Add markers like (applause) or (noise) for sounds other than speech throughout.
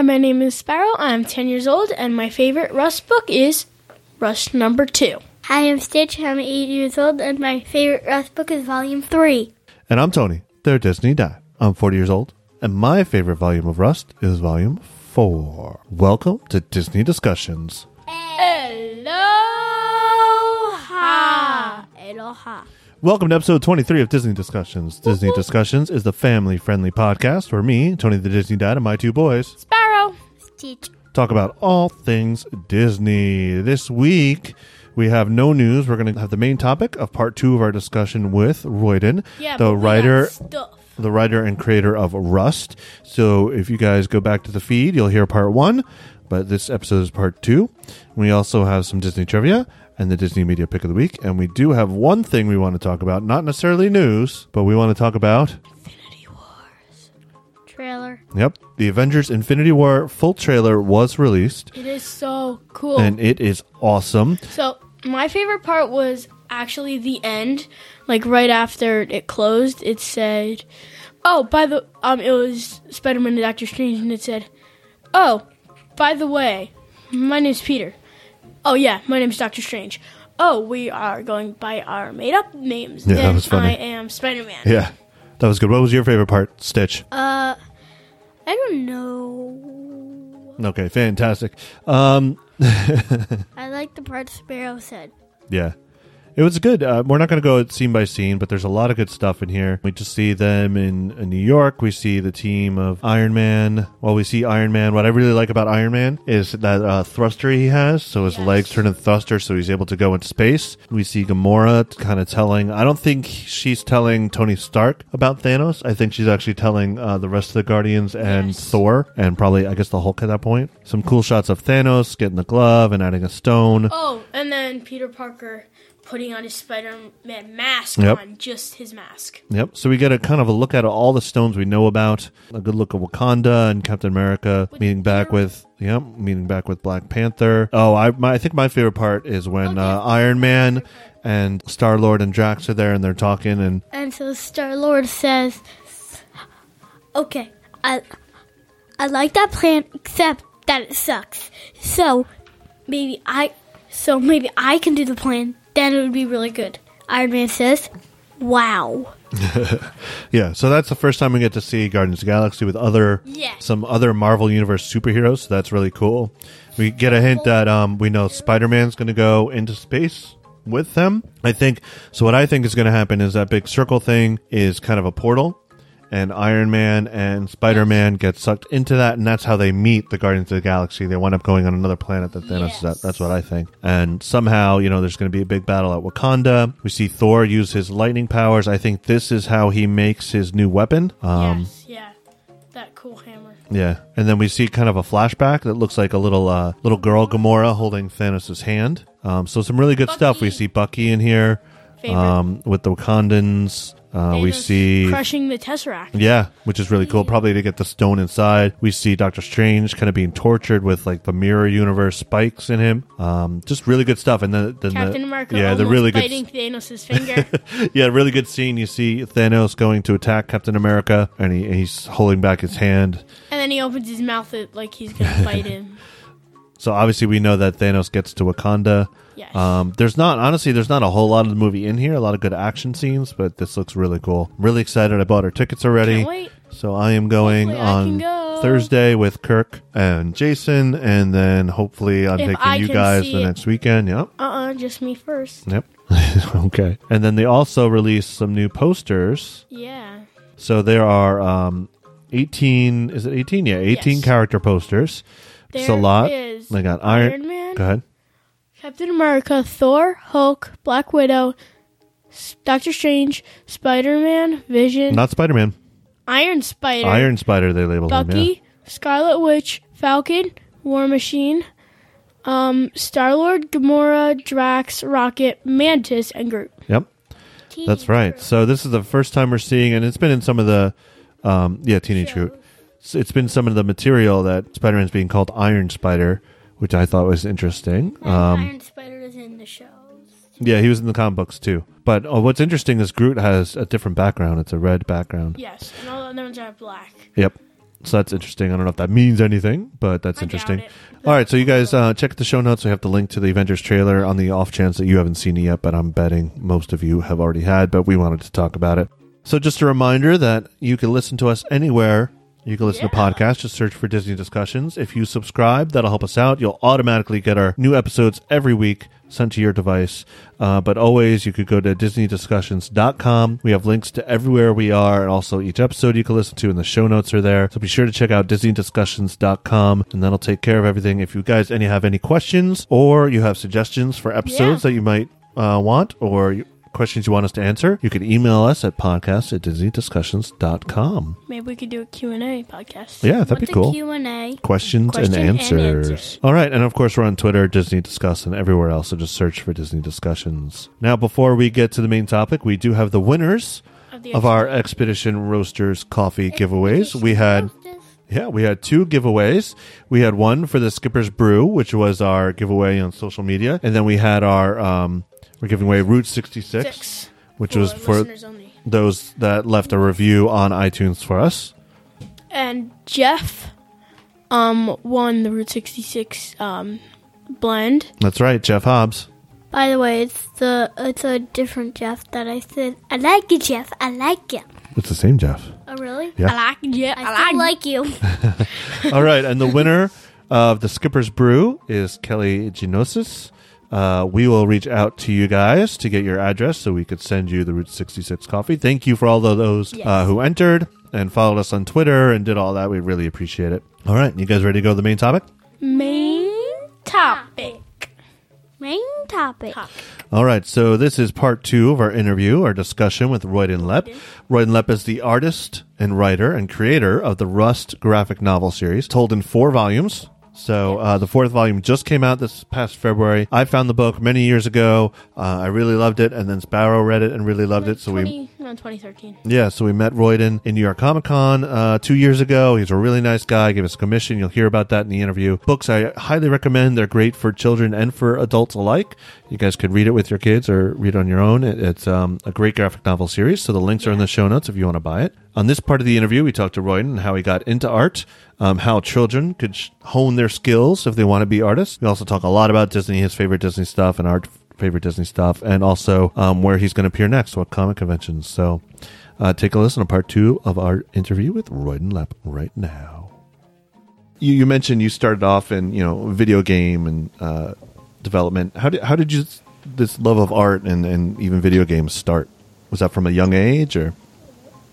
Hi, my name is Sparrow. I'm 10 years old, and my favorite Rust book is Rust number 2. Hi, I'm Stitch. I'm eight years old, and my favorite Rust book is Volume 3. And I'm Tony, their Disney dad. I'm 40 years old, and my favorite volume of Rust is volume 4. Welcome to Disney Discussions. Aloha! Aloha. Welcome to episode 23 of Disney Discussions. Disney Discussions is the family friendly podcast where me, Tony the Disney dad, and my two boys Sparrow! Stitch. talk about all things Disney. This week, we have no news. We're going to have the main topic of part two of our discussion with Royden, Yeah, the but we got writer the writer and creator of Rust. So if you guys go back to the feed, you'll hear part one, but this episode is part two. We also have some Disney trivia and the Disney Media Pick of the Week. And we do have one thing we want to talk about, not necessarily news, but we want to talk about, Trailer. yep, the Avengers Infinity War full trailer was released, It is so cool. and it is awesome. So my favorite part was actually the end, like right after it closed. It said, "Oh, by the um, it was Spider-Man and Doctor Strange," and it said, "Oh, by the way, my name's Peter. Oh yeah, my name's Doctor Strange. Oh, we are going by our made-up names. Yeah, that was funny. I am Spider-Man. Yeah, that was good. What was your favorite part, Stitch? Uh, I don't know. Okay, fantastic. Um, (laughs) I like the part Sparrow said. Yeah. It was good. Uh, we're not going to go scene by scene, but there's a lot of good stuff in here. We just see them in, in New York. We see the team of Iron Man. Well, we see Iron Man. What I really like about Iron Man is that uh, thruster he has. So his Yes. legs turn into thrusters, so he's able to go into space. We see Gamora kind of telling. I don't think she's telling Tony Stark about Thanos. I think she's actually telling uh, the rest of the Guardians and Yes. Thor, and probably I guess the Hulk at that point. Some cool shots of Thanos getting the glove and adding a stone. Oh, and then Peter Parker putting on his Spider-Man mask Yep. on just his mask. Yep. So we get a kind of a look at all the stones we know about. A good look at Wakanda and Captain America With meeting back Peter. with yep, meeting back with Black Panther. Oh, I my, I think my favorite part is when Oh, yeah. uh, Iron Man and Star Lord and Drax are there and they're talking and And so Star Lord says, "Okay, I, I like that plan, except that it sucks. So maybe I, so maybe I can do the plan. Then it would be really good." Iron Man says, "Wow." (laughs) yeah. So that's the first time we get to see Guardians of the Galaxy with other Yes. some other Marvel Universe superheroes. So that's really cool. We get a hint that um, we know Spider Man's going to go into space with them. I think so. What I think is going to happen is that big circle thing is kind of a portal, and Iron Man and Spider Man get sucked into that, and that's how they meet the Guardians of the Galaxy. They wind up going on another planet that Thanos is at. That's what I think. And somehow, you know, there's going to be a big battle at Wakanda. We see Thor use his lightning powers. I think this is how he makes his new weapon. Um, yes, yeah, that cool hammer. yeah, and then we see kind of a flashback that looks like a little uh, little girl Gamora holding Thanos' hand. Um, so some really good stuff. We see Bucky in here Favorite. um, with the Wakandans. Uh, we see crushing the Tesseract. yeah, which is really cool. Probably to get the stone inside. We see Doctor Strange kind of being tortured with like the mirror universe spikes in him. Um, just really good stuff. And then, then Captain the, America yeah, the really biting good Thanos' finger. (laughs) yeah, really good scene. You see Thanos going to attack Captain America, and he, he's holding back his hand. and then he opens his mouth like he's gonna bite (laughs) him. So obviously we know that Thanos gets to Wakanda. Yes. Um, there's not honestly, there's not a whole lot of the movie in here. A lot of good action scenes, but this looks really cool. I'm really excited. I bought our tickets already. Wait. So I am going Hopefully I can on go. Thursday with Kirk and Jason, and then hopefully I'm If taking I you can guys see the it. next weekend. Yep. Uh-uh, just me first. Yep. (laughs) okay. And then they also released some new posters. Yeah. So there are um, 18. Is it 18? Yeah, 18 Yes. character posters. It's a There lot. is They got Iron. Iron Man, Go ahead. Captain America, Thor, Hulk, Black Widow, Doctor Strange, Spider-Man, Vision, Not Spider Man. Iron Spider, Iron Spider. They labeled him. Bucky, Yeah. Scarlet Witch, Falcon, War Machine, um, Star Lord, Gamora, Drax, Rocket, Mantis, and Groot. Yep. That's right. So this is the first time we're seeing, and it's been in some of the, um, yeah, Teenage Groot. It's- It's been some of the material that Spider Man's being called Iron Spider, which I thought was interesting. And Um, Iron Spider is in the shows. yeah, he was in the comic books too. But uh, what's interesting is Groot has a different background. It's a red background. Yes, and all the other ones are black. Yep. So that's interesting. I don't know if that means anything, but that's I interesting. All right, so you guys uh, check the show notes. We have the link to the Avengers trailer on the off chance that you haven't seen it yet, but I'm betting most of you have already had, but we wanted to talk about it. So just a reminder that you can listen to us anywhere. You can listen to podcasts. Just search for Disney Discussions. If you subscribe, that'll help us out. You'll automatically get our new episodes every week sent to your device. Uh, but always, you could go to DisneyDiscussions.com. We have links to everywhere we are and also each episode you can listen to, and the show notes are there. So be sure to check out DisneyDiscussions.com, and that'll take care of everything. If you guys any have any questions or you have suggestions for episodes Yeah. that you might uh, want or you, questions you want us to answer, you can email us at podcast at DisneyDiscussions.com. Maybe we could do a Q&A podcast. Yeah, that'd be What's cool. Q&A? questions Question and, and answers. answers. All right, and of course we're on Twitter, Disney Discuss, and everywhere else. So just search for Disney Discussions. Now, before we get to the main topic, we do have the winners Of the of our Expedition Roasters coffee giveaways. We had. Yeah, we had two giveaways. We had one for the Skipper's Brew, which was our giveaway on social media, and then we had our um, we're giving away Route sixty six, Six. which was for listeners only. those that left a review on iTunes for us. And Jeff um won the Route 66 um blend. That's right, Jeff Hobbs. By the way, it's the it's a different Jeff that I said. I like you, Jeff. I like you. It's the same Jeff. Oh, really? Yeah. I like Jeff. I, I, like, like you. (laughs) (laughs) All right, and the winner of the Skipper's Brew is Kelly Genosis. Uh, we will reach out to you guys to get your address so we could send you the Route 66 coffee. Thank you for all of those uh, who entered and followed us on Twitter and did all that. We really appreciate it. All right, you guys ready to go to the main topic? main topic. Main topic. All right, so this is part two of our interview, our discussion with Royden Lepp. Royden Lepp is the artist and writer and creator of the Rust graphic novel series, told in four volumes. So uh, the fourth volume just came out this past February. I found the book many years ago. Uh, I really loved it, and then Sparrow read it and really loved it. So we 20, no, 2013. yeah, so we met Royden in New York Comic Con uh, two years ago. He's a really nice guy. Gave us a commission. You'll hear about that in the interview. Books I highly recommend. They're great for children and for adults alike. You guys could read it with your kids or read it on your own. It, it's um, a great graphic novel series. So the links are in the show notes if you want to buy it. On this part of the interview, we talked to Royden and how he got into art, um, how children could sh- hone their skills if they want to be artists. We also talk a lot about Disney, his favorite Disney stuff, and art favorite Disney stuff, and also um, where he's going to appear next, what comic conventions. So uh, take a listen to part two of our interview with Royden Lepp right now. You, you mentioned you started off in you know video game and uh, development. How did how did you this love of art and, and even video games start? Was that from a young age or?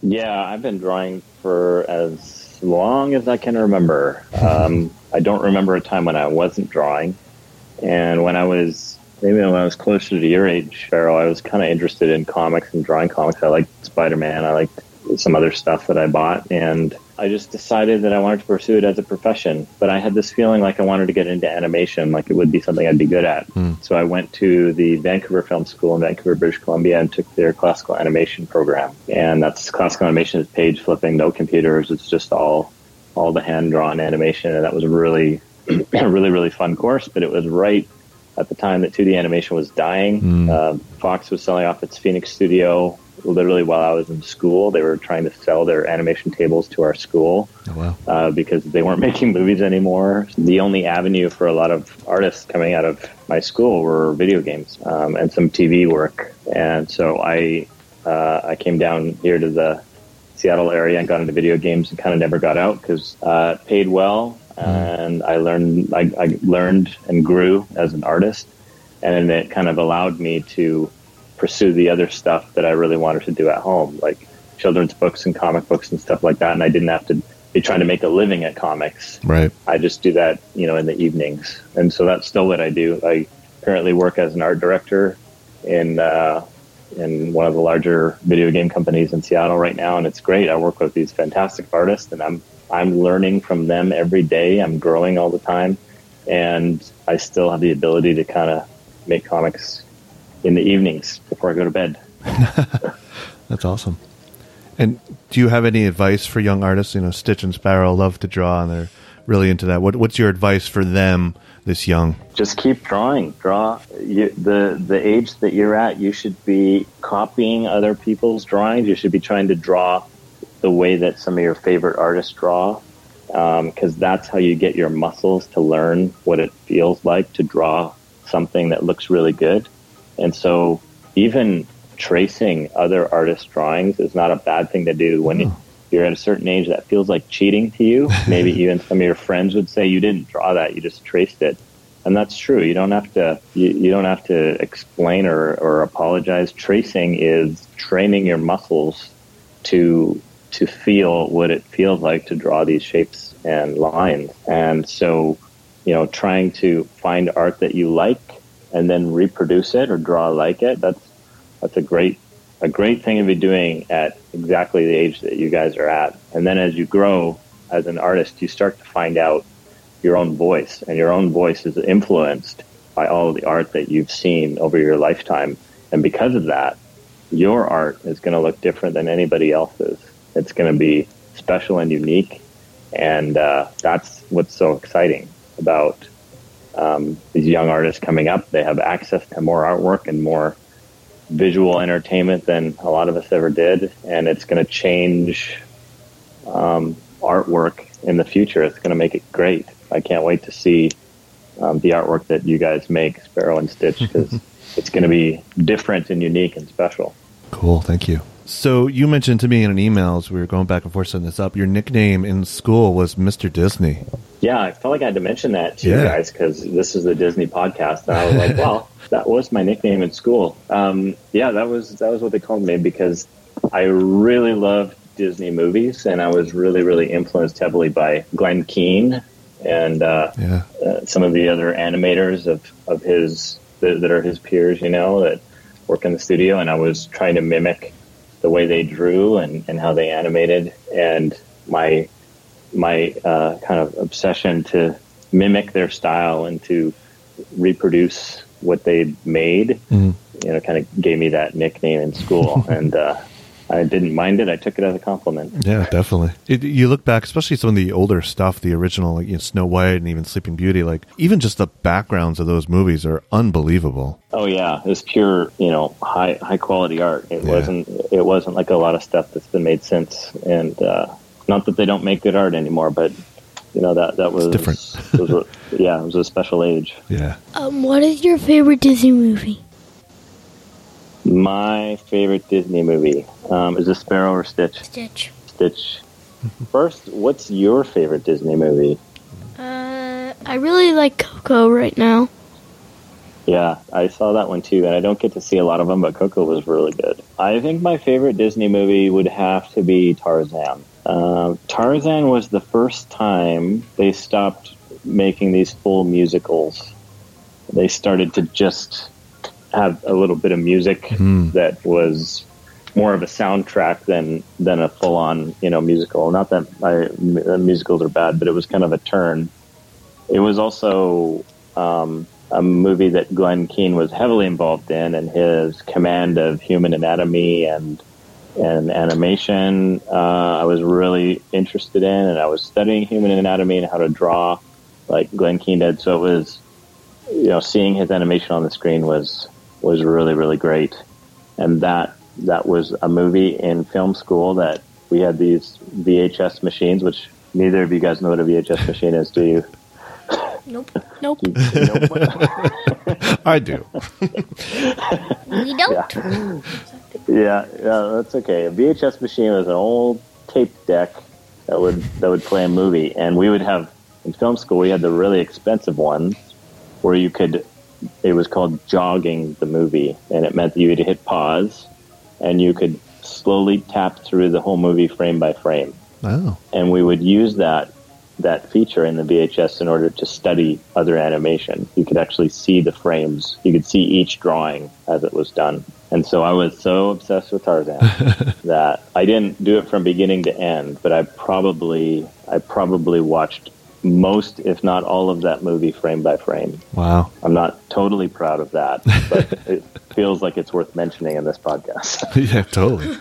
Yeah, I've been drawing for as long as I can remember. Um, I don't remember a time when I wasn't drawing. And when I was, maybe when I was closer to your age, Cheryl, I was kind of interested in comics and drawing comics. I liked Spider Man. I liked some other stuff that I bought. And I just decided that I wanted to pursue it as a profession. But I had this feeling like I wanted to get into animation, like it would be something I'd be good at. So I went to the Vancouver Film School in Vancouver, British Columbia, and took their classical animation program. And that's classical animation is page flipping, no computers. It's just all all the hand drawn animation, and that was a really, (clears throat) a really, really fun course. But it was right at the time that 2D animation was dying. Uh, Fox was selling off its Phoenix studio literally while I was in school. They were trying to sell their animation tables to our school Oh wow! uh, because they weren't (laughs) making movies anymore. The only avenue for a lot of artists coming out of my school were video games um, and some TV work. And so I uh, I came down here to the Seattle area and got into video games and kind of never got out because uh, it paid well and I learned I, I learned and grew as an artist, and it kind of allowed me to pursue the other stuff that I really wanted to do at home, like children's books and comic books and stuff like that. And I didn't have to be trying to make a living at comics. Right. I just do that, you know, in the evenings. And so that's still what I do. I currently work as an art director in uh, in one of the larger video game companies in Seattle right now, and it's great. I work with these fantastic artists, and I'm I'm learning from them every day. I'm growing all the time, and I still have the ability to kind of make comics in the evenings before I go to bed. (laughs) That's awesome. And do you have any advice for young artists? You know, Stitch and Sparrow love to draw, and they're really into that. What, what's your advice for them this young? just keep drawing. Draw you, the the age that you're at. You should be copying other people's drawings. You should be trying to draw the way that some of your favorite artists draw. Um, because that's how you get your muscles to learn what it feels like to draw something that looks really good. And so even tracing other artists' drawings is not a bad thing to do when you you're at a certain age that feels like cheating to you. (laughs) Maybe even some of your friends would say you didn't draw that, you just traced it. And that's true. You don't have to you, you don't have to explain or, or apologize. Tracing is training your muscles to to feel what it feels like to draw these shapes and lines. And so, you know, trying to find art that you like and then reproduce it or draw like it, that's that's a great a great thing to be doing at exactly the age that you guys are at. And then as you grow as an artist, you start to find out your own voice, and your own voice is influenced by all the art that you've seen over your lifetime. And because of that, your art is going to look different than anybody else's. It's going to be special and unique, and uh, that's what's so exciting about um, these young artists coming up. They have access to more artwork and more visual entertainment than a lot of us ever did, and it's going to change um, artwork in the future. It's going to make it great. I can't wait to see um, the artwork that you guys make, Sparrow and Stitch, because (laughs) it's going to be different and unique and special. Cool. Thank you. So you mentioned to me in an email as we were going back and forth setting this up, your nickname in school was Mr. Disney. Yeah, I felt like I had to mention that to Yeah. you guys because this is the Disney podcast, and I was like, (laughs) "Well, that was my nickname in school." Um, yeah, that was that was what they called me because I really loved Disney movies, and I was really really influenced heavily by Glen Keane and uh, Yeah. uh, some of the other animators of of his that, that are his peers, you know, that work in the studio, and I was trying to mimic the way they drew and, and how they animated, and my my uh, kind of obsession to mimic their style and to reproduce what they made, Mhm. you know, kind of gave me that nickname in school, (laughs) and uh, I didn't mind it. I took it as a compliment. Yeah, definitely. It, you look back, especially some of the older stuff, the original, like you know, Snow White and even Sleeping Beauty. Like even just the backgrounds of those movies are unbelievable. Oh yeah, it was pure, you know, high high quality art. It Yeah. wasn't it wasn't like a lot of stuff that's been made since. And uh, not that they don't make good art anymore, but you know that that was different. was a, yeah, it was a special age. Yeah. Um, what is your favorite Disney movie? My favorite Disney movie um, is a Sparrow or Stitch. Stitch. Stitch. (laughs) First, what's your favorite Disney movie? Uh, I really like Coco right now. Yeah, I saw that one too, and I don't get to see a lot of them, but Coco was really good. I think my favorite Disney movie would have to be Tarzan. Um, Tarzan was the first time they stopped making these full musicals. They started to just have a little bit of music Hmm. that was more of a soundtrack than than a full on you know musical. Not that I, m- musicals are bad, but it was kind of a turn. It was also um, a movie that Glen Keane was heavily involved in, and his command of human anatomy and and animation uh, I was really interested in, and I was studying human anatomy and how to draw like Glen Keane did. So it was, you know, seeing his animation on the screen was was really really great, and that that was a movie in film school that we had these VHS machines, which neither of you guys know what a VHS machine is, do you? Nope. (laughs) Nope. You know (laughs) I do. We (laughs) don't. Yeah, yeah, that's okay. A VHS machine was an old tape deck that would that would play a movie, and we would have in film school we had the really expensive ones where you could. It was called jogging the movie, and it meant that you had to hit pause, and you could slowly tap through the whole movie frame by frame Oh. and we would use that that feature in the VHS in order to study other animation. You could actually see the frames. You could see each drawing as it was done. And so I was so obsessed with Tarzan (laughs) that I didn't do it from beginning to end, but I probably I probably watched most if not all of that movie frame by frame. Wow. I'm not totally proud of that, but (laughs) it feels like it's worth mentioning in this podcast. (laughs) yeah, totally.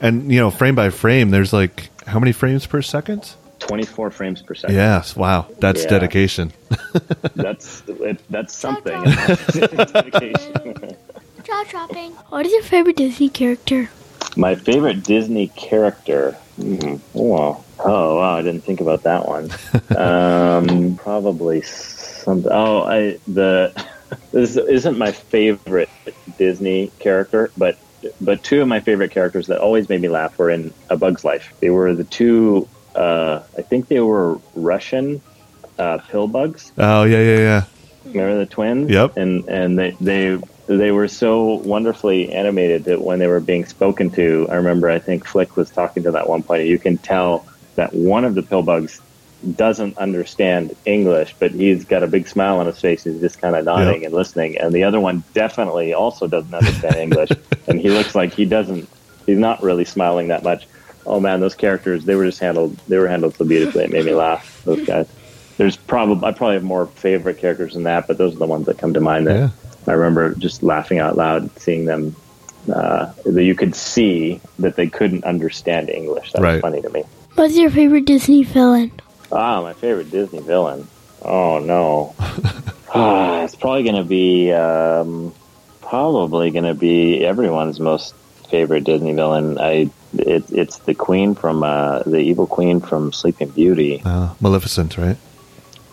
And you know, frame by frame, there's like how many frames per second? 24 frames per second. Yes. Wow. That's Yeah. dedication. (laughs) That's it, that's something. Dedication. Jaw dropping. What is your favorite Disney character? My favorite Disney character. Hmm. Oh, oh wow! I didn't think about that one. (laughs) um, probably some. Oh, I the (laughs) this isn't my favorite Disney character, but but two of my favorite characters that always made me laugh were in A Bug's Life. They were the two. Uh, I think they were Russian uh, pill bugs. Oh yeah, yeah, yeah. Remember the twins? Yep. And and they they they were so wonderfully animated that when they were being spoken to, I remember I think Flik was talking to that one point. You can tell that one of the pill bugs doesn't understand English, but he's got a big smile on his face. He's just kind of nodding and listening. And the other one definitely also doesn't understand (laughs) English, and he looks like he doesn't. He's not really smiling that much. Oh man, those characters they were just handled. They were handled so beautifully. It made me laugh. Those guys. There's probably I probably have more favorite characters than that, but those are the ones that come to mind. That Yeah. I remember just laughing out loud, seeing them. Uh, that you could see that they couldn't understand English. That Right. was funny to me. What's your favorite Disney villain? Ah, my favorite Disney villain. Oh no, (laughs) ah, it's probably going to be um, probably going to be everyone's most favorite Disney villain. I it, it's the queen from uh, the evil queen from Sleeping Beauty, Uh, Maleficent, right?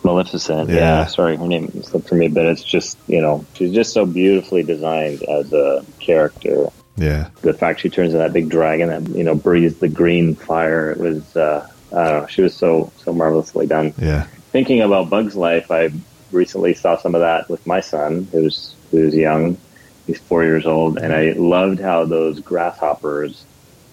Maleficent. Yeah. Yeah. sorry, her name slipped from me, but it's just you know she's just so beautifully designed as a character. Yeah. The fact she turns into that big dragon that you know breathes the green fire. It was uh, I don't know. She was so so marvelously done. Yeah. thinking about Bug's Life, I recently saw some of that with my son, who's who's young. He's four years old, and I loved how those grasshoppers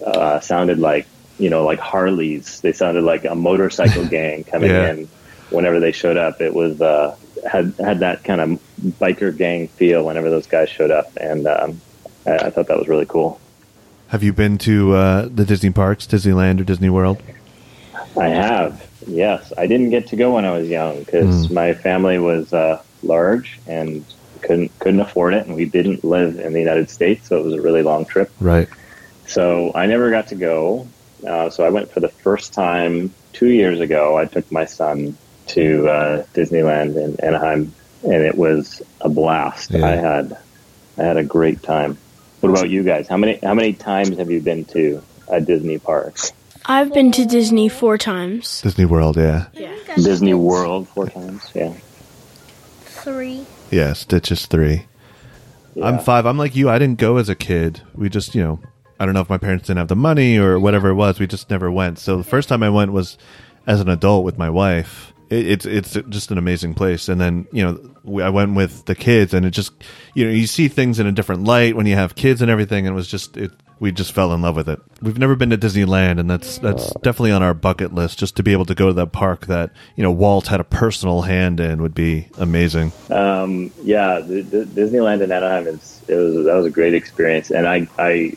uh, sounded like you know like Harleys. They sounded like a motorcycle (laughs) gang coming Yeah. in whenever they showed up. It was uh, had had that kind of biker gang feel whenever those guys showed up, and um, I, I thought that was really cool. Have you been to uh, the Disney parks, Disneyland or Disney World? I have. Yes, I didn't get to go when I was young because my family was uh, large and couldn't couldn't afford it, and we didn't live in the United States, so it was a really long trip. Right. So I never got to go. Uh, so I went for the first time two years ago. I took my son to uh, Disneyland in Anaheim, and it was a blast. Yeah. I had I had a great time. What about you guys? How many how many times have you been to a Disney park? I've been to Disney four times. Disney World, yeah. Yeah. Disney World four times. Yeah. Three. Yeah, Stitch is three. I'm five. I'm like you. I didn't go as a kid. We just, you know, I don't know if my parents didn't have the money or whatever it was. We just never went. So the first time I went was as an adult with my wife. It, it's it's just an amazing place. And then you know we, I went with the kids, and it just you know you see things in a different light when you have kids and everything. And it was just it. We just fell in love with it. We've never been to Disneyland, and that's that's definitely on our bucket list. Just to be able to go to that park that you know Walt had a personal hand in would be amazing. Um, yeah, the, the Disneyland in Anaheim is it was that was a great experience, and I I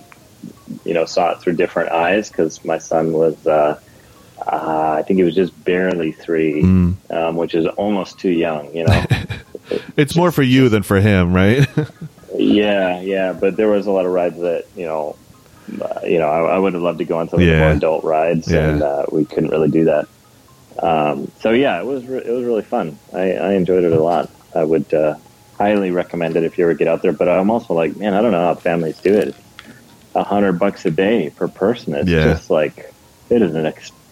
you know saw it through different eyes because my son was uh, uh, I think he was just barely three, um, which is almost too young, you know. (laughs) It's more for you than for him, right? (laughs) yeah, yeah, but there was a lot of rides that you know. Uh, you know, I, I would have loved to go on some of the Yeah. more adult rides, Yeah. and uh, we couldn't really do that. Um, so yeah, it was re- it was really fun. I, I enjoyed it a lot. I would uh, highly recommend it if you ever get out there. But I'm also like, man, I don't know how families do it. A hundred bucks a day per person. It's Yeah. just like it is an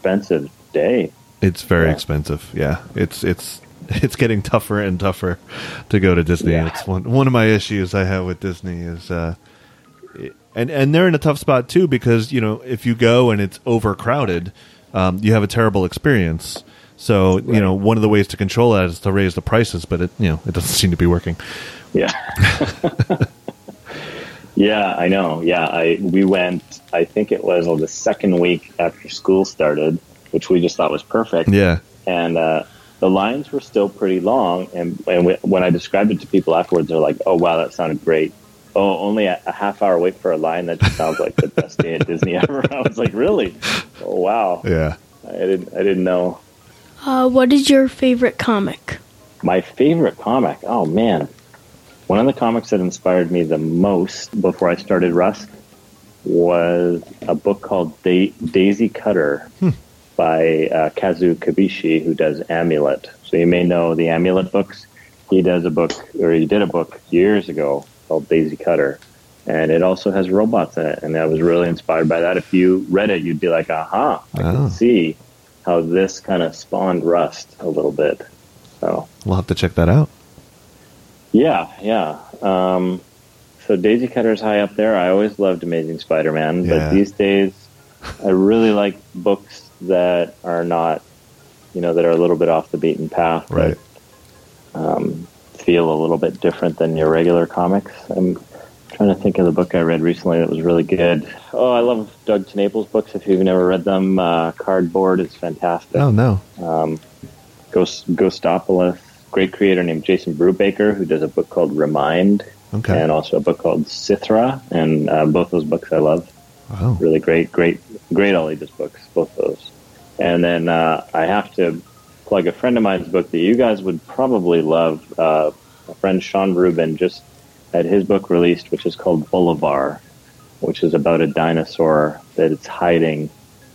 expensive day. It's very Yeah. expensive. Yeah, it's it's (laughs) it's getting tougher and tougher to go to Disney. Yeah. It's one one of my issues I have with Disney is, uh, and and they're in a tough spot too because you know if you go and it's overcrowded, um, you have a terrible experience. So you know one of the ways to control that is to raise the prices, but it you know it doesn't (laughs) seem to be working. Yeah. (laughs) yeah, I know. Yeah, I we went. I think it was the second week after school started, which we just thought was perfect. Yeah, and uh, the lines were still pretty long. And, and w- when I described it to people afterwards, they're like, "Oh wow, that sounded great." Oh, only a, a half hour wait for a line. That just sounds like the best day at (laughs) Disney ever. I was like, "Really? Oh wow!" yeah. I didn't. I didn't know. Uh, what is your favorite comic? My favorite comic. Oh man, one of the comics that inspired me the most before I started Rust was a book called da- Daisy Cutter by uh, Kazu Kibuishi, who does Amulet. So you may know the Amulet books. He does a book, or he did a book years ago called Daisy Cutter, and it also has robots in it. And I was really inspired by that. If you read it, you'd be like, "Aha! I Oh. can see how this kind of spawned Rust a little bit." So We'll have to check that out. Yeah, yeah. Um, so Daisy Cutter's high up there. I always loved Amazing Spider-Man, Yeah. but these days, I really like books that are not, you know, that are a little bit off the beaten path. that, Right. um, feel a little bit different than your regular comics. I'm trying to think of the book I read recently that was really good. Oh, I love Doug TenNapel's books. If you've never read them, uh, Cardboard is fantastic. Oh no. Um, Ghost, Ghostopolis, great creator named Jason Brubaker, who does a book called Remind, Okay. and also a book called Sithrah, and uh, both those books I love. Wow. Really great, great, great all ages books, both those. And then uh, I have to plug a friend of mine's book that you guys would probably love. Uh, my friend Sean Rubin just had his book released, which is called Bolivar, which is about a dinosaur that it's hiding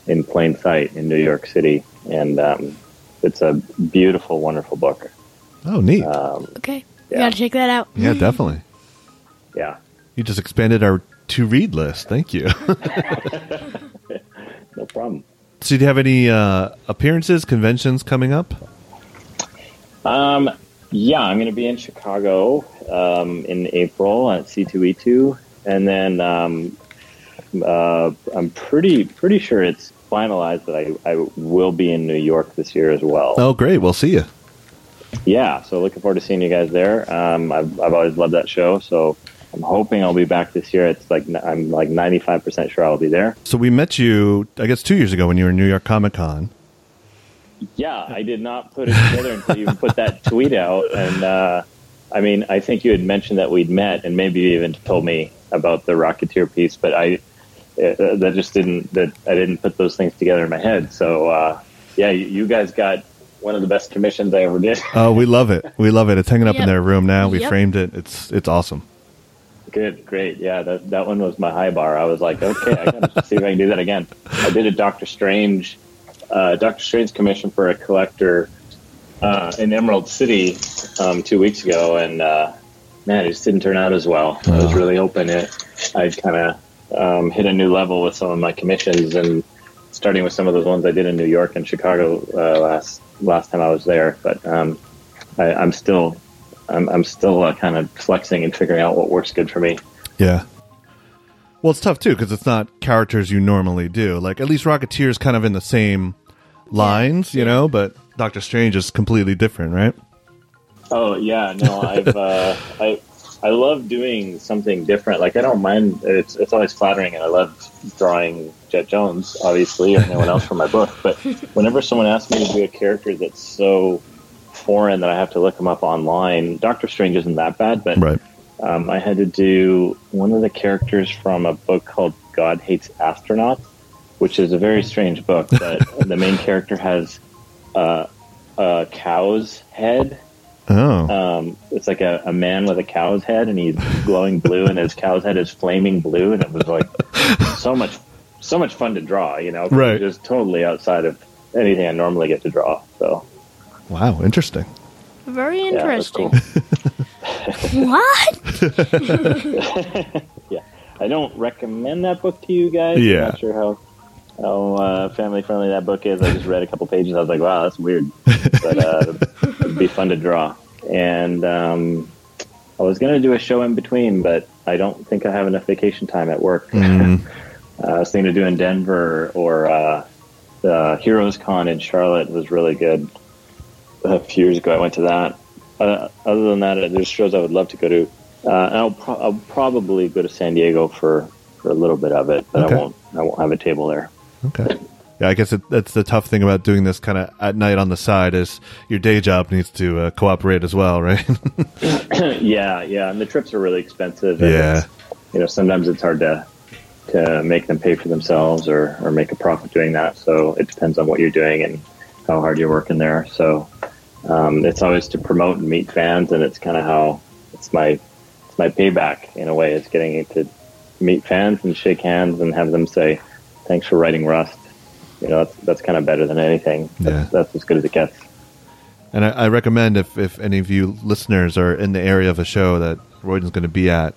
in plain sight in New York City, and um, it's a beautiful, wonderful book. Oh, neat. Um, Okay. Yeah. You gotta check that out. yeah, definitely. yeah, You just expanded our to read list. Thank you. (laughs) no problem. so, do you have any uh, appearances, conventions coming up? Um, yeah, I'm going to be in Chicago um, in April at C2E2, and then um, uh, I'm pretty pretty sure it's finalized that I, I will be in New York this year as well. Oh, great. We'll see you. Yeah, so looking forward to seeing you guys there. Um, I've, I've always loved that show, so I'm hoping I'll be back this year. It's like I'm like 95 percent sure I'll be there. So, we met you, I guess, two years ago when you were in New York Comic Con. Yeah, I did not put it together until you put that (laughs) tweet out. And uh, I mean, I think you had mentioned that we'd met, and maybe you even told me about the Rocketeer piece, but I uh, that just didn't that I didn't put those things together in my head. So uh, yeah, you, you guys got one of the best commissions I ever did. (laughs) Oh, we love it. We love it. It's hanging up in their room now. We Yep. framed it. It's it's awesome. Good, great. Yeah, that that one was my high bar. I was like, okay, I gotta (laughs) see if I can do that again. I did a Doctor Strange, uh, Doctor Strange commission for a collector uh, in Emerald City um, two weeks ago, and uh, man, it just didn't turn out as well. I was Oh. really hoping it. I'd kind of um, hit a new level with some of my commissions, and starting with some of those ones I did in New York and Chicago uh, last last time I was there. But um, I, I'm still. I'm, I'm still uh, kind of flexing and figuring out what works good for me. Yeah. Well, it's tough too because it's not characters you normally do. Like at least Rocketeer's kind of in the same lines, you know, but Doctor Strange is completely different, right? Oh yeah, no, I've (laughs) uh, I I love doing something different. Like I don't mind. It's it's always flattering, and I love drawing Jet Jones, obviously, or anyone else from my book. But whenever someone asks me to do a character that's so foreign that I have to look them up online, Doctor Strange isn't that bad. But Right. um, I had to do one of the characters from a book called God Hates Astronauts, which is a very strange book. But (laughs) the main character has uh, a cow's head Oh. um, it's like a, a man with a cow's head, and he's glowing blue, and his cow's head is flaming blue, and it was like (laughs) so much, so much fun to draw. You know, Right. Just totally outside of anything I normally get to draw. So wow. Interesting. Very yeah, interesting. cool. (laughs) (laughs) What? (laughs) yeah, I don't recommend that book to you guys. Yeah. I'm not sure how how uh, family friendly that book is. I just read a couple pages. I was like, wow, that's weird, but uh, it'd be fun to draw. And um, I was going to do a show in between, but I don't think I have enough vacation time at work. Mm. Uh, I was thinking of doing Denver or uh, the Heroes Con in Charlotte was really good. A few years ago, I went to that. Uh, other than that, there's shows I would love to go to. Uh, and I'll, pro- I'll probably go to San Diego for, for a little bit of it, but Okay. I won't. I won't have a table there. Okay. Yeah, I guess it, that's the tough thing about doing this kind of at night on the side is your day job needs to uh, cooperate as well, right? (laughs) (coughs) yeah, yeah, and the trips are really expensive. And Yeah. you know, sometimes it's hard to to make them pay for themselves or, or make a profit doing that. So it depends on what you're doing and how hard you're working there. So um, it's always to promote and meet fans, and it's kind of how it's my it's my payback in a way. It's getting to meet fans and shake hands and have them say, "Thanks for writing Rust." You know, that's that's kind of better than anything. That's, Yeah. that's as good as it gets. And I, I recommend if, if any of you listeners are in the area of a show that Royden's going to be at,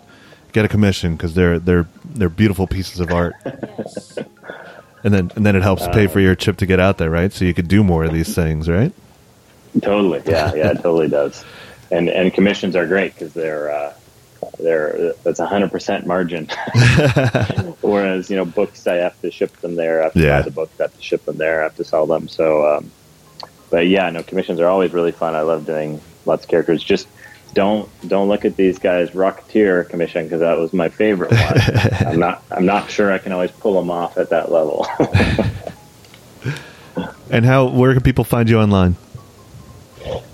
get a commission because they're they're they're beautiful pieces of art. (laughs) And then and then it helps pay for your chip to get out there, right? So you could do more of these (laughs) things, right? Totally, yeah, yeah, it (laughs) totally does. And and commissions are great because they're uh, they're that's a hundred percent margin. Whereas you know books, I have to ship them there. I have to Yeah. buy the books, I have to ship them there. I have to sell them. So, um, but yeah, no, commissions are always really fun. I love doing lots of characters. Just don't don't look at these guys Rocketeer commission because that was my favorite one. (laughs) I'm not I'm not sure I can always pull them off at that level. (laughs) And how where can people find you online?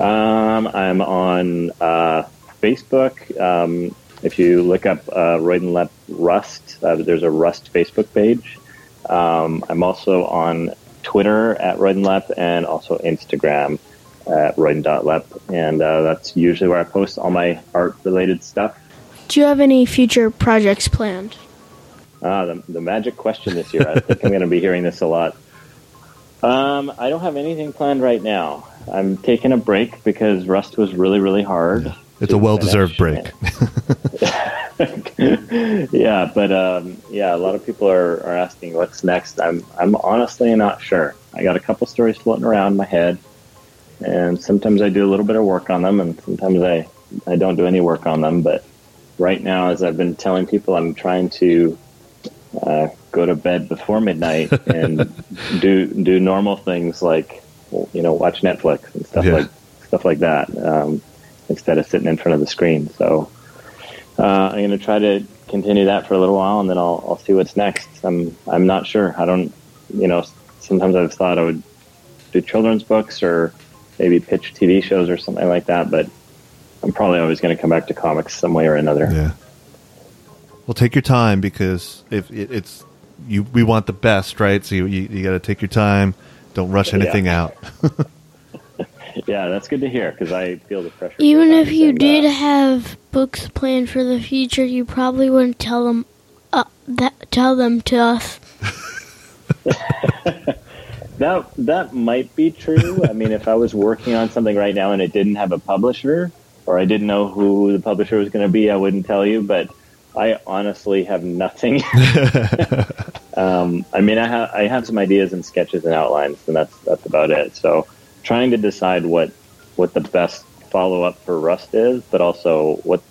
Um, I'm on uh, Facebook. Um, if you look up uh, Roydenlep Rust, uh, there's a Rust Facebook page. Um, I'm also on Twitter at Roydenlep and also Instagram at Royden.lep. And uh, that's usually where I post all my art related stuff. Do you have any future projects planned? Ah, the, the magic question this year. I think I'm going to be hearing this a lot. Um, I don't have anything planned right now. I'm taking a break because Rust was really, really hard. It's a well deserved break. (laughs) yeah, but um, yeah, a lot of people are, are asking what's next. I'm I'm honestly not sure. I got a couple stories floating around in my head, and sometimes I do a little bit of work on them, and sometimes I I don't do any work on them. But right now, as I've been telling people, I'm trying to uh, go to bed before midnight (laughs) and do do normal things like you know watch Netflix and stuff Yeah. like stuff like that um, instead of sitting in front of the screen. So uh, I'm going to try to continue that for a little while, and then I'll I'll see what's next. I'm I'm not sure. I don't you know sometimes I've thought I would do children's books or maybe pitch TV shows or something like that, but I'm probably always going to come back to comics some way or another. Yeah. Well, take your time because if it, it's you, we want the best, right? So you you, you got to take your time. Don't rush anything out. (laughs) Yeah, that's good to hear because I feel the pressure. Even if you and, uh, did have books planned for the future, you probably wouldn't tell them uh, that tell them to us. (laughs) (laughs) That that might be true. (laughs) I mean, if I was working on something right now and it didn't have a publisher, or I didn't know who the publisher was going to be, I wouldn't tell you. But I honestly have nothing. (laughs) um, I mean, I have I have some ideas and sketches and outlines, and that's that's about it. So, trying to decide what what the best follow up for Rust is, but also what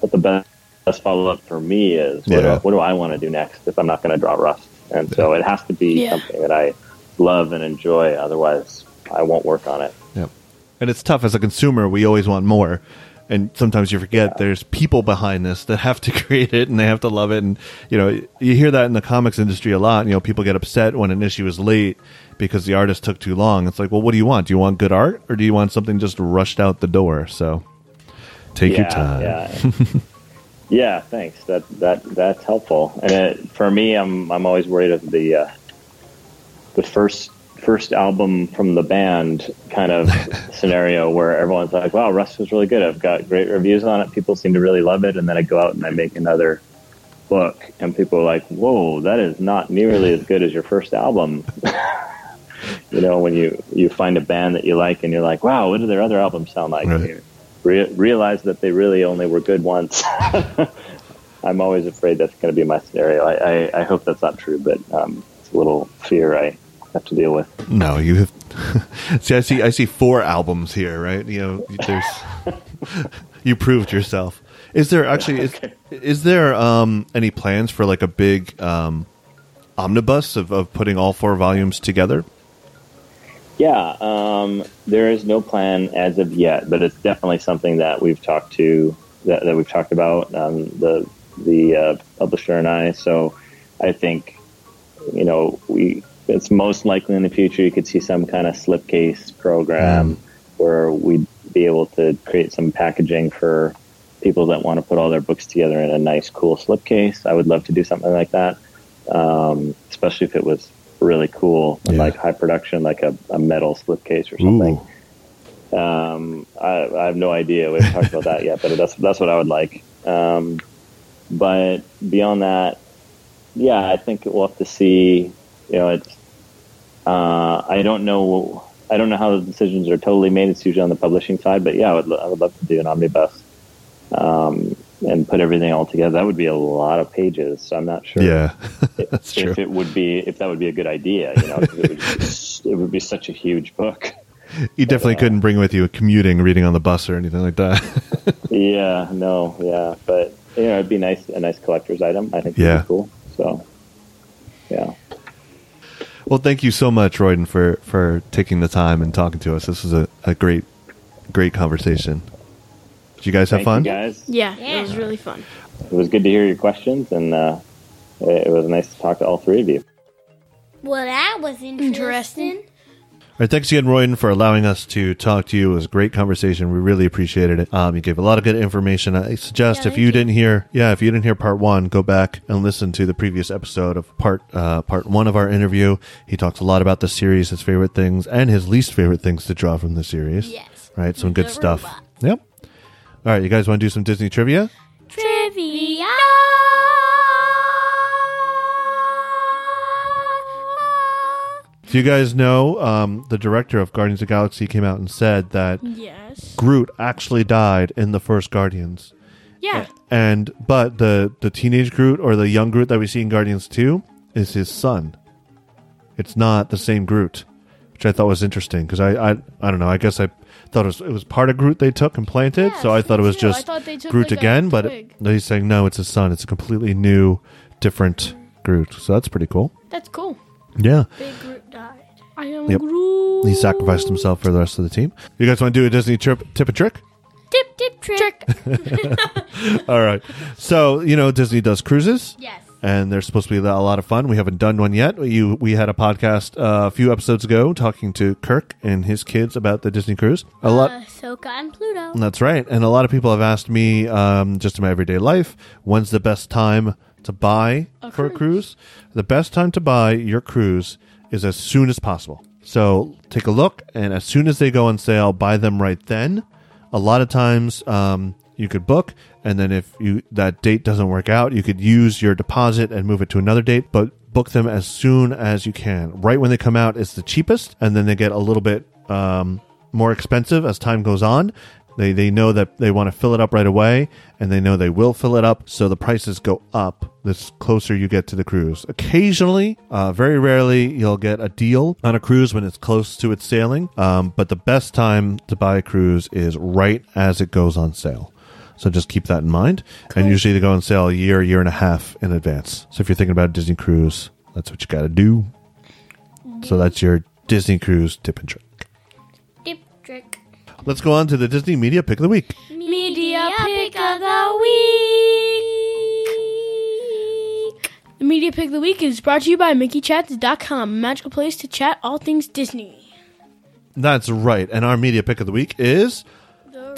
what the best best follow up for me is. What, Yeah. do, what do I want to do next if I'm not going to draw Rust? And so it has to be Yeah. something that I love and enjoy. Otherwise, I won't work on it. Yep. And it's tough as a consumer. We always want more. And sometimes you forget there's people behind this that have to (laughs) create it and they have to love it. And, you know, you hear that in the comics industry a lot. You know, people get upset when an issue is late because the artist took too long. It's like, well, what do you want? Do you want good art or do you want something just rushed out the door? So take your time. Yeah. (laughs) yeah, thanks. That that that's helpful. And it, for me, I'm I'm always worried of the uh, the first first album from the band kind of (laughs) scenario where everyone's like, "Wow, Rust was really good. I've got great reviews on it. People seem to really love it." And then I go out and I make another book, and people are like, "Whoa, that is not nearly as good as your first album." (laughs) you know, when you you find a band that you like, and you're like, "Wow, what do their other albums sound like?" Right. And you Re- realize that they really only were good once. (laughs) I'm always afraid that's going to be my scenario. I, I, I hope that's not true, but um, it's a little fear I have to deal with. No, you have. (laughs) see, I see. I see four albums here, right? You know, there's. (laughs) you proved yourself. Is there actually is, (laughs) is there um, any plans for like a big um, omnibus of, of putting all four volumes together? Yeah, um, there is no plan as of yet, but it's definitely something that we've talked to that, that we've talked about um, the the uh, publisher and I. So I think you know we it's most likely in the future you could see some kind of slipcase program where we'd be able to create some packaging for people that want to put all their books together in a nice, cool slipcase. I would love to do something like that, um, especially if it was really cool and Yeah. like high production, like a, a metal slipcase or something. Um, I, I have no idea. We haven't talked about that yet, but that's that's what I would like. Um, but beyond that, yeah, I think we'll have to see. You know, it's. Uh, I don't know. I don't know how the decisions are totally made. It's usually on the publishing side, but yeah, I would. I would love to do an omnibus, um, and put everything all together, that would be a lot of pages. So I'm not sure. Yeah, (laughs) that's true. If it would be, if that would be a good idea, you know, it would, be, it would be such a huge book. You definitely couldn't bring with you a commuting, reading on the bus or anything like that. (laughs) Yeah, no, yeah, but you know, it'd be nice, a nice collector's item. I think. Yeah. cool. So, yeah. Well, thank you so much, Royden, for for taking the time and talking to us. This was a, a great, great conversation. Did you guys have Thank fun? you guys. Yeah, Yeah. it was really fun. It was good to hear your questions, and uh, it it was nice to talk to all three of you. Well, that was interesting. Right, thanks again, Royden, for allowing us to talk to you. It was a great conversation. We really appreciated it. Um, you gave a lot of good information. I suggest Yeah, if you, you. didn't hear, yeah, if you didn't hear part one, go back and listen to the previous episode of part uh, part one of our interview. He talks a lot about the series, his favorite things, and his least favorite things to draw from the series. Yes. Right, some good The stuff. robot. Yep. All right, you guys want to do some Disney trivia? Trivia. Do you guys know um, the director of Guardians of the Galaxy came out and said that Yes. Groot actually died in the first Guardians? Yeah. and but the the teenage Groot or the young Groot that we see in Guardians Two is his son. It's not the same Groot, which I thought was interesting because I, I I don't know. I guess I thought it was, it was part of Groot they took and planted, Yeah, so I thought it was too. Just thought they took, Groot like, again. But twig. he's saying no, it's his son. It's a completely new, different Groot. So that's pretty cool. That's cool. Yeah, Big Groot. I am Yep. Groot. he sacrificed himself for the rest of the team. You guys want to do a Disney trip tip a trick? Tip, tip, trick. (laughs) All right. So you know Disney does cruises. Yes. and they're supposed to be a lot of fun. We haven't done one yet. You, we had a podcast uh, a few episodes ago talking to Kirk and his kids about the Disney cruise. A lot. Uh, Soka and Pluto. That's right. And a lot of people have asked me, um, just in my everyday life, when's the best time to buy A for a cruise. cruise? The best time to buy your cruise is as soon as possible. So take a look, and as soon as they go on sale, buy them right then. A lot of times, um, you could book, and then if you that date doesn't work out, you could use your deposit and move it to another date. But book them as soon as you can. Right when they come out, it's the cheapest, and then they get a little bit um, more expensive as time goes on. They they know that they want to fill it up right away, and they know they will fill it up, so the prices go up the closer you get to the cruise. Occasionally, uh, very rarely, you'll get a deal on a cruise when it's close to its sailing. Um, but the best time to buy a cruise is right as it goes on sale. So just keep that in mind. And usually they go on sale a year, year and a half in advance. So if you're thinking about a Disney cruise, that's what you got to do. So that's your Disney cruise tip and trick. Let's go on to the Disney Media Pick of the Week. Media pick of the week. The media pick of the week is brought to you by MickeyChats.com, a magical place to chat all things Disney. That's right. And our media pick of the week is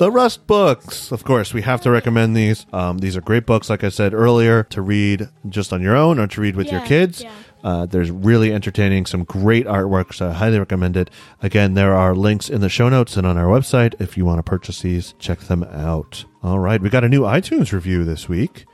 the Rust books. Of course, we have to recommend these. Um, these are great books, like I said earlier, to read just on your own or to read with your kids. Uh, there's really entertaining, some great artwork, so I highly recommend it. Again, there are links in the show notes and on our website. If you want to purchase these, check them out. All right, we got a new iTunes review this week.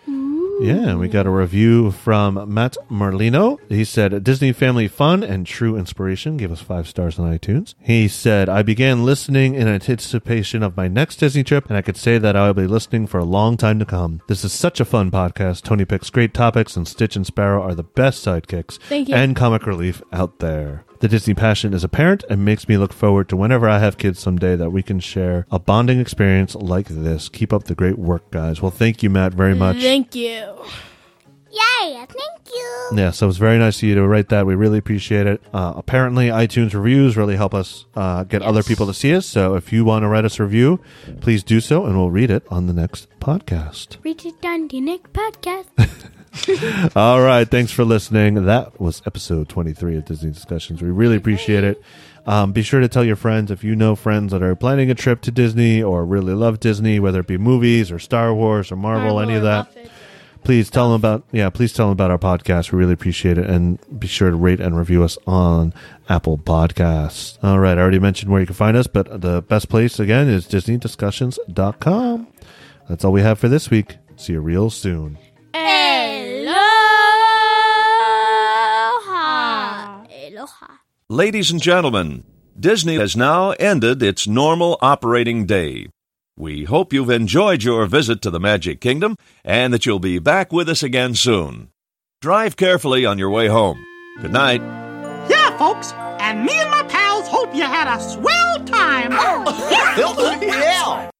Yeah, we got a review from Matt Marlino. He said, Disney family fun and true inspiration. Gave us five stars on iTunes. He said, I began listening in anticipation of my next Disney trip, and I could say that I'll be listening for a long time to come. This is such a fun podcast. Tony picks great topics, and Stitch and Sparrow are the best sidekicks Thank you. and comic relief out there. The Disney passion is apparent and makes me look forward to whenever I have kids someday that we can share a bonding experience like this. Keep up the great work, guys. Well, thank you, Matt, very much. Thank you. Yay! Thank you. Yeah, so it's very nice of you to write that. We really appreciate it. Uh, apparently, iTunes reviews really help us uh, get other people to see us. So if you want to write us a review, please do so, and we'll read it on the next podcast. Richard Dundee Nick podcast. (laughs) (laughs) All right, thanks for listening. That was episode 23 of Disney Discussions. We really appreciate it. Um, be sure to tell your friends if you know friends that are planning a trip to Disney or really love Disney, whether it be movies or Star Wars or Marvel, any of that. please tell them about yeah please tell them about our podcast we really appreciate it and be sure to rate and review us on apple podcasts all right i already mentioned where you can find us but the best place again is disneydiscussions.com that's all we have for this week see you real soon Aloha. Aloha. Ladies and gentlemen, Disney has now ended its normal operating day. We hope you've enjoyed your visit to the Magic Kingdom and that you'll be back with us again soon. Drive carefully on your way home. Good night. Yeah, folks, and me and my pals hope you had a swell time. Oh, yeah. (laughs)